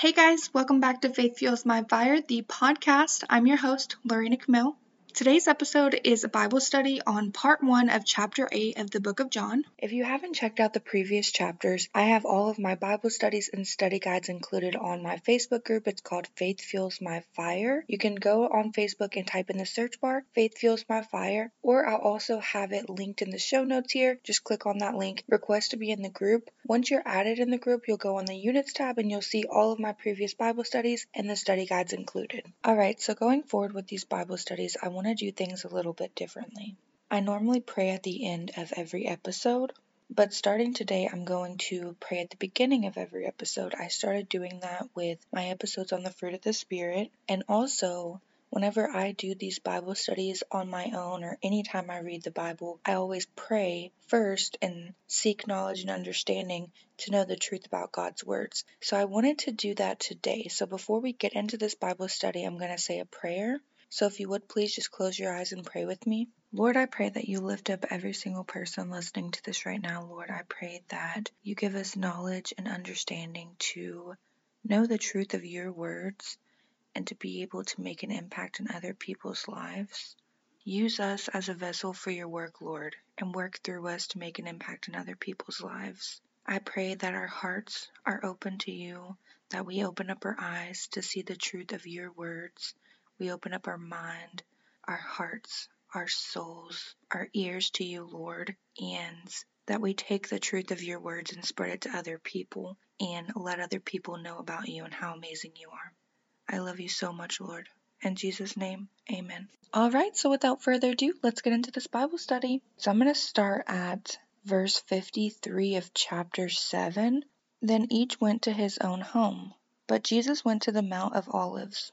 Hey guys, welcome back to Faith Fuels My Fire, the podcast. I'm your host, Lorena Camille. Today's episode is a Bible study on part one of chapter 8 of the book of John. If you haven't checked out the previous chapters, I have all of my Bible studies and study guides included on my Facebook group. It's called Faith Fuels My Fire. You can go on Facebook and type in the search bar, Faith Fuels My Fire, or I'll also have it linked in the show notes here. Just click on that link, request to be in the group. Once you're added in the group, you'll go on the units tab and you'll see all of my previous Bible studies and the study guides included. Alright, so going forward with these Bible studies, I want to do things a little bit differently. I normally pray at the end of every episode, but starting today, I'm going to pray at the beginning of every episode. I started doing that with my episodes on the fruit of the Spirit, and also Whenever I do these Bible studies on my own or anytime I read the Bible, I always pray first and seek knowledge and understanding to know the truth about God's words. So I wanted to do that today. So before we get into this Bible study, I'm going to say a prayer so if you would please just close your eyes and pray with me. Lord, I pray that you lift up every single person listening to this right now. Lord, I pray that you give us knowledge and understanding to know the truth of your words and to be able to make an impact in other people's lives. Use us as a vessel for your work, Lord, and work through us to make an impact in other people's lives. I pray that our hearts are open to you, that we open up our eyes to see the truth of your words we open up our mind, our hearts, our souls, our ears to you, Lord, and that we take the truth of your words and spread it to other people and let other people know about you and how amazing you are. I love you so much, Lord. In Jesus' name, amen. All right, so without further ado, let's get into this Bible study. So I'm going to start at verse 53 of chapter 7. Then each went to his own home, but Jesus went to the Mount of Olives.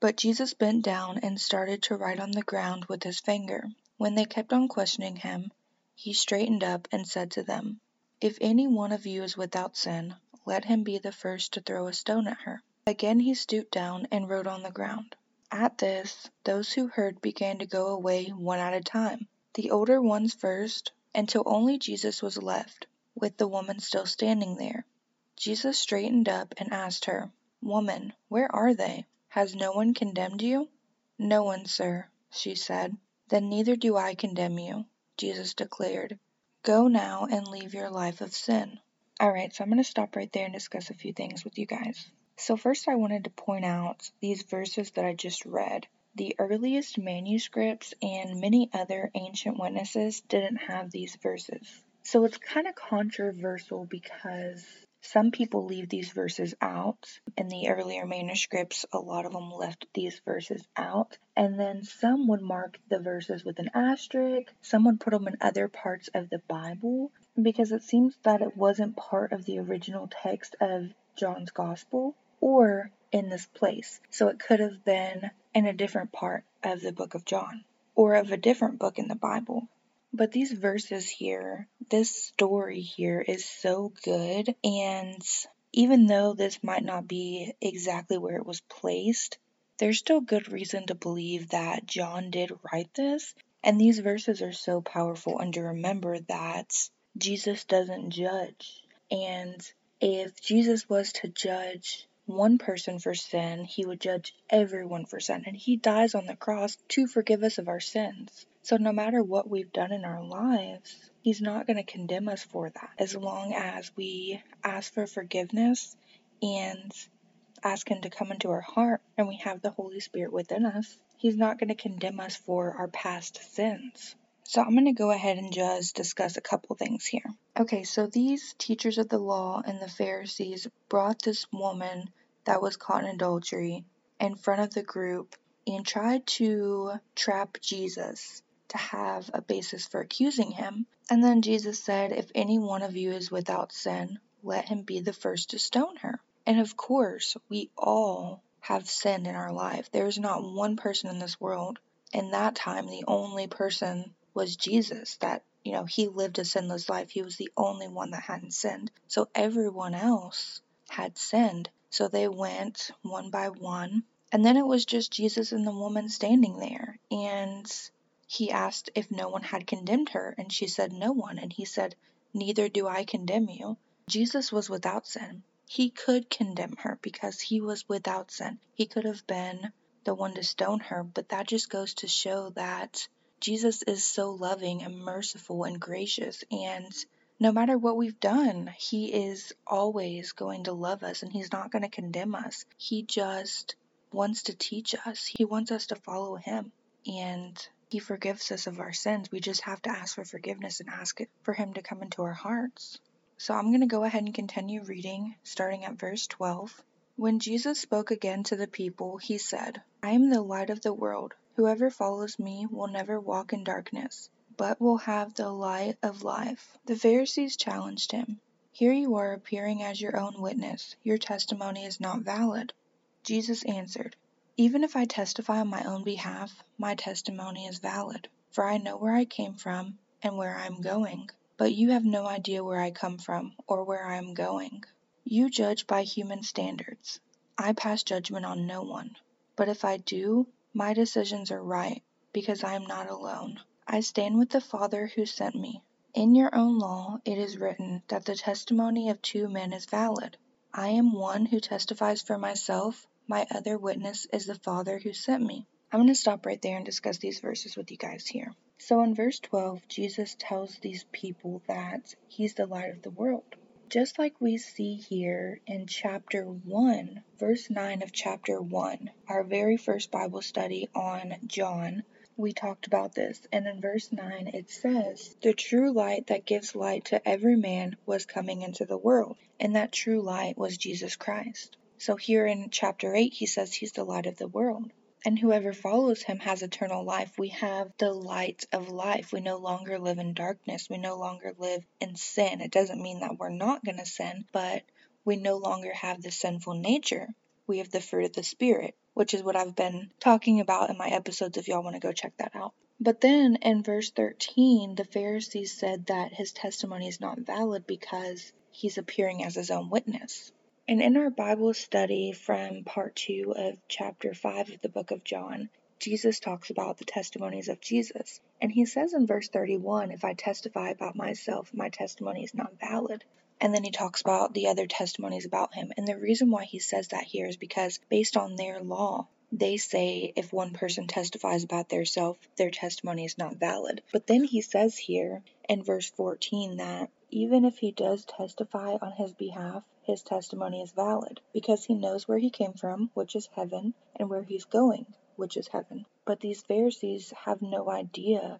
But Jesus bent down and started to write on the ground with his finger. When they kept on questioning him, he straightened up and said to them, If any one of you is without sin, let him be the first to throw a stone at her. Again he stooped down and wrote on the ground. At this, those who heard began to go away one at a time, the older ones first, until only Jesus was left, with the woman still standing there. Jesus straightened up and asked her, Woman, where are they? Has no one condemned you?" "No one, sir," she said. "Then neither do I condemn you," Jesus declared. "Go now and leave your life of sin." Alright, so I'm going to stop right there and discuss a few things with you guys. So first I wanted to point out these verses that I just read. The earliest manuscripts and many other ancient witnesses didn't have these verses. So it's kind of controversial because some people leave these verses out. In the earlier manuscripts, a lot of them left these verses out. And then some would mark the verses with an asterisk, some would put them in other parts of the Bible because it seems that it wasn't part of the original text of John's Gospel or in this place. So it could have been in a different part of the book of John or of a different book in the Bible. But these verses here, this story here is so good. And even though this might not be exactly where it was placed, there's still good reason to believe that John did write this. And these verses are so powerful. And to remember that Jesus doesn't judge. And if Jesus was to judge one person for sin, he would judge everyone for sin. And he dies on the cross to forgive us of our sins. So no matter what we've done in our lives, He's not going to condemn us for that as long as we ask for forgiveness and ask Him to come into our heart and we have the Holy Spirit within us. He's not going to condemn us for our past sins. So I'm going to go ahead and just discuss a couple things here. Okay, so these teachers of the law and the Pharisees brought this woman that was caught in adultery in front of the group and tried to trap Jesus to have a basis for accusing him. And then Jesus said, If any one of you is without sin, let him be the first to stone her. And of course, we all have sinned in our life. There is not one person in this world. In that time, the only person was Jesus that you know, he lived a sinless life. He was the only one that hadn't sinned. So everyone else had sinned. So they went one by one. And then it was just Jesus and the woman standing there. And he asked if no one had condemned her. And she said, No one. And he said, Neither do I condemn you. Jesus was without sin. He could condemn her because he was without sin. He could have been the one to stone her, but that just goes to show that Jesus is so loving and merciful and gracious, and no matter what we've done, He is always going to love us and He's not going to condemn us. He just wants to teach us, He wants us to follow Him, and He forgives us of our sins. We just have to ask for forgiveness and ask for Him to come into our hearts. So I'm going to go ahead and continue reading, starting at verse 12. When Jesus spoke again to the people, he said, I am the light of the world. Whoever follows me will never walk in darkness, but will have the light of life. The Pharisees challenged him. Here you are appearing as your own witness. Your testimony is not valid. Jesus answered, Even if I testify on my own behalf, my testimony is valid, for I know where I came from and where I am going. But you have no idea where I come from or where I am going. You judge by human standards. I pass judgment on no one. But if I do, my decisions are right, because I am not alone. I stand with the Father who sent me. In your own law it is written that the testimony of two men is valid. I am one who testifies for myself, my other witness is the Father who sent me. I'm going to stop right there and discuss these verses with you guys here. So in verse 12, Jesus tells these people that he's the light of the world. Just like we see here in chapter 1, verse 9 of chapter 1, our very first Bible study on John, we talked about this. And in verse 9, it says, The true light that gives light to every man was coming into the world, and that true light was Jesus Christ. So here in chapter 8, he says he's the light of the world and whoever follows him has eternal life. We have the light of life. We no longer live in darkness. We no longer live in sin. It doesn't mean that we're not going to sin, but we no longer have the sinful nature. We have the fruit of the Spirit, which is what I've been talking about in my episodes if y'all want to go check that out. But then in verse 13, the Pharisees said that his testimony is not valid because he's appearing as his own witness. And in our Bible study from part two of chapter five of the book of John, Jesus talks about the testimonies of Jesus. And he says in verse 31 if I testify about myself, my testimony is not valid. And then he talks about the other testimonies about him. And the reason why he says that here is because, based on their law, they say if one person testifies about their self, their testimony is not valid. But then he says here in verse 14 that even if he does testify on his behalf, his testimony is valid, because he knows where he came from, which is heaven, and where he's going, which is heaven. But these Pharisees have no idea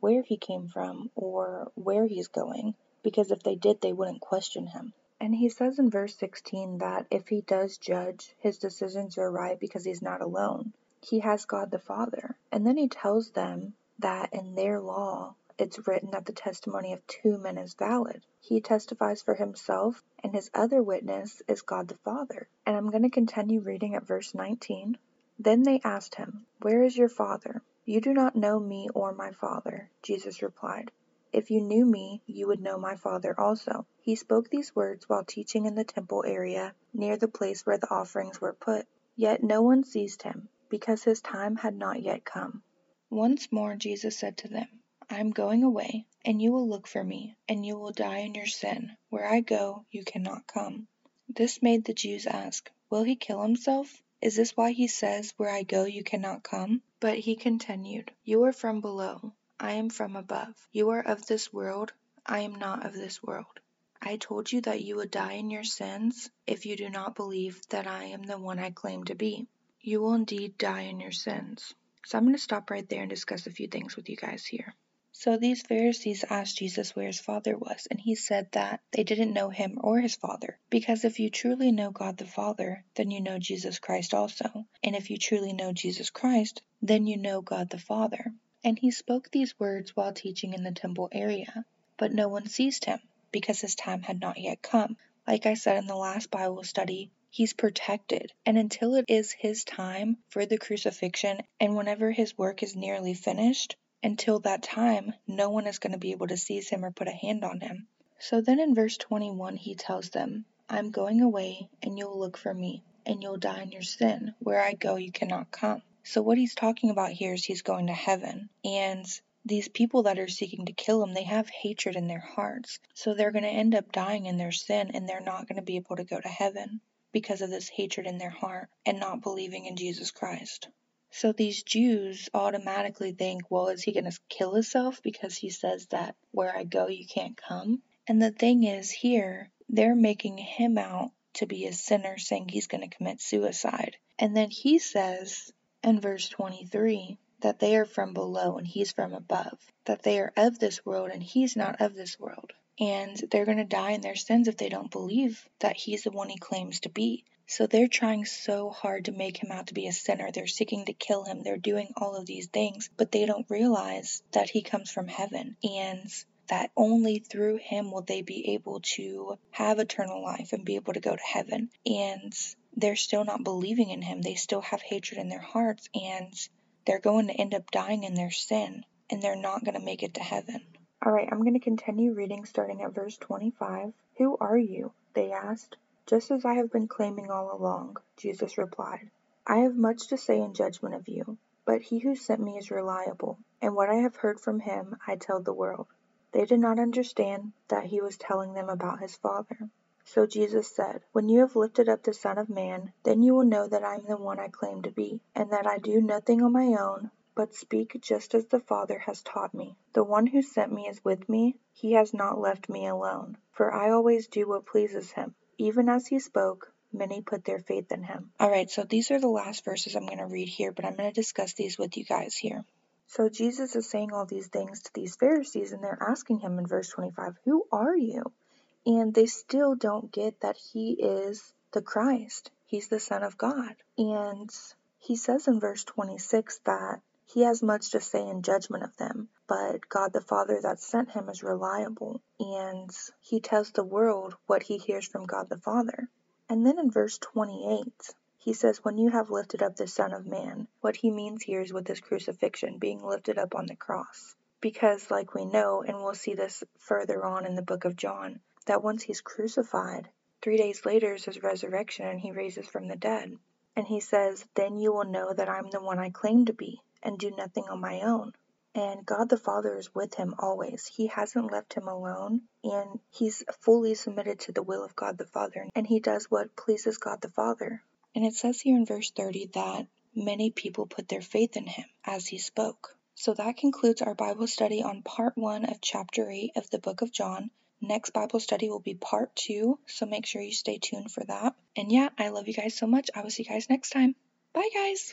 where he came from or where he's going, because if they did, they wouldn't question him. And he says in verse 16 that if he does judge, his decisions are right because he's not alone. He has God the Father. And then he tells them that in their law, it's written that the testimony of two men is valid. He testifies for himself, and his other witness is God the Father. And I'm going to continue reading at verse 19. Then they asked him, Where is your Father? You do not know me or my Father. Jesus replied, If you knew me, you would know my Father also. He spoke these words while teaching in the temple area near the place where the offerings were put. Yet no one seized him, because his time had not yet come. Once more Jesus said to them, I am going away, and you will look for me, and you will die in your sin. Where I go, you cannot come. This made the Jews ask, Will he kill himself? Is this why he says, Where I go, you cannot come? But he continued, You are from below, I am from above. You are of this world, I am not of this world. I told you that you would die in your sins if you do not believe that I am the one I claim to be. You will indeed die in your sins. So I'm going to stop right there and discuss a few things with you guys here. So these Pharisees asked Jesus where his Father was, and he said that they didn't know him or his Father. Because if you truly know God the Father, then you know Jesus Christ also. And if you truly know Jesus Christ, then you know God the Father. And he spoke these words while teaching in the temple area. But no one seized him, because his time had not yet come. Like I said in the last Bible study, He's protected. And until it is his time for the crucifixion, and whenever his work is nearly finished, until that time, no one is going to be able to seize him or put a hand on him. So then in verse 21, he tells them, I'm going away, and you'll look for me, and you'll die in your sin. Where I go, you cannot come. So what he's talking about here is he's going to heaven. And these people that are seeking to kill him, they have hatred in their hearts. So they're going to end up dying in their sin, and they're not going to be able to go to heaven because of this hatred in their heart and not believing in Jesus Christ. So these Jews automatically think, well, is he going to kill himself because he says that where I go, you can't come? And the thing is, here, they're making him out to be a sinner, saying he's going to commit suicide. And then he says in verse 23 that they are from below and he's from above, that they are of this world and he's not of this world and they're going to die in their sins if they don't believe that he's the one he claims to be. So they're trying so hard to make him out to be a sinner. They're seeking to kill him. They're doing all of these things, but they don't realize that he comes from heaven and that only through him will they be able to have eternal life and be able to go to heaven. And they're still not believing in him. They still have hatred in their hearts and they're going to end up dying in their sin and they're not going to make it to heaven. Alright, I'm going to continue reading starting at verse 25. Who are you? They asked. Just as I have been claiming all along, Jesus replied. I have much to say in judgment of you, but he who sent me is reliable, and what I have heard from him I tell the world. They did not understand that he was telling them about his Father. So Jesus said, When you have lifted up the Son of Man, then you will know that I am the one I claim to be, and that I do nothing on my own, but speak just as the Father has taught me. The one who sent me is with me, he has not left me alone, for I always do what pleases him. Even as he spoke, many put their faith in him. Alright, so these are the last verses I'm going to read here, but I'm going to discuss these with you guys here. So Jesus is saying all these things to these Pharisees, and they're asking him in verse 25, Who are you? And they still don't get that he is the Christ. He's the Son of God. And he says in verse 26 that he has much to say in judgment of them, but God the Father that sent him is reliable, and he tells the world what he hears from God the Father. And then in verse 28, he says, When you have lifted up the Son of Man, what he means here is with his crucifixion, being lifted up on the cross. Because, like we know, and we'll see this further on in the book of John, that once he's crucified, three days later is his resurrection and he raises from the dead. And he says, Then you will know that I'm the one I claim to be and do nothing on my own. And God the Father is with him always. He hasn't left him alone, and he's fully submitted to the will of God the Father, and he does what pleases God the Father. And it says here in verse 30 that many people put their faith in him as he spoke. So that concludes our Bible study on part one of chapter 8 of the book of John. Next Bible study will be part two, so make sure you stay tuned for that. And yeah, I love you guys so much. I will see you guys next time. Bye, guys.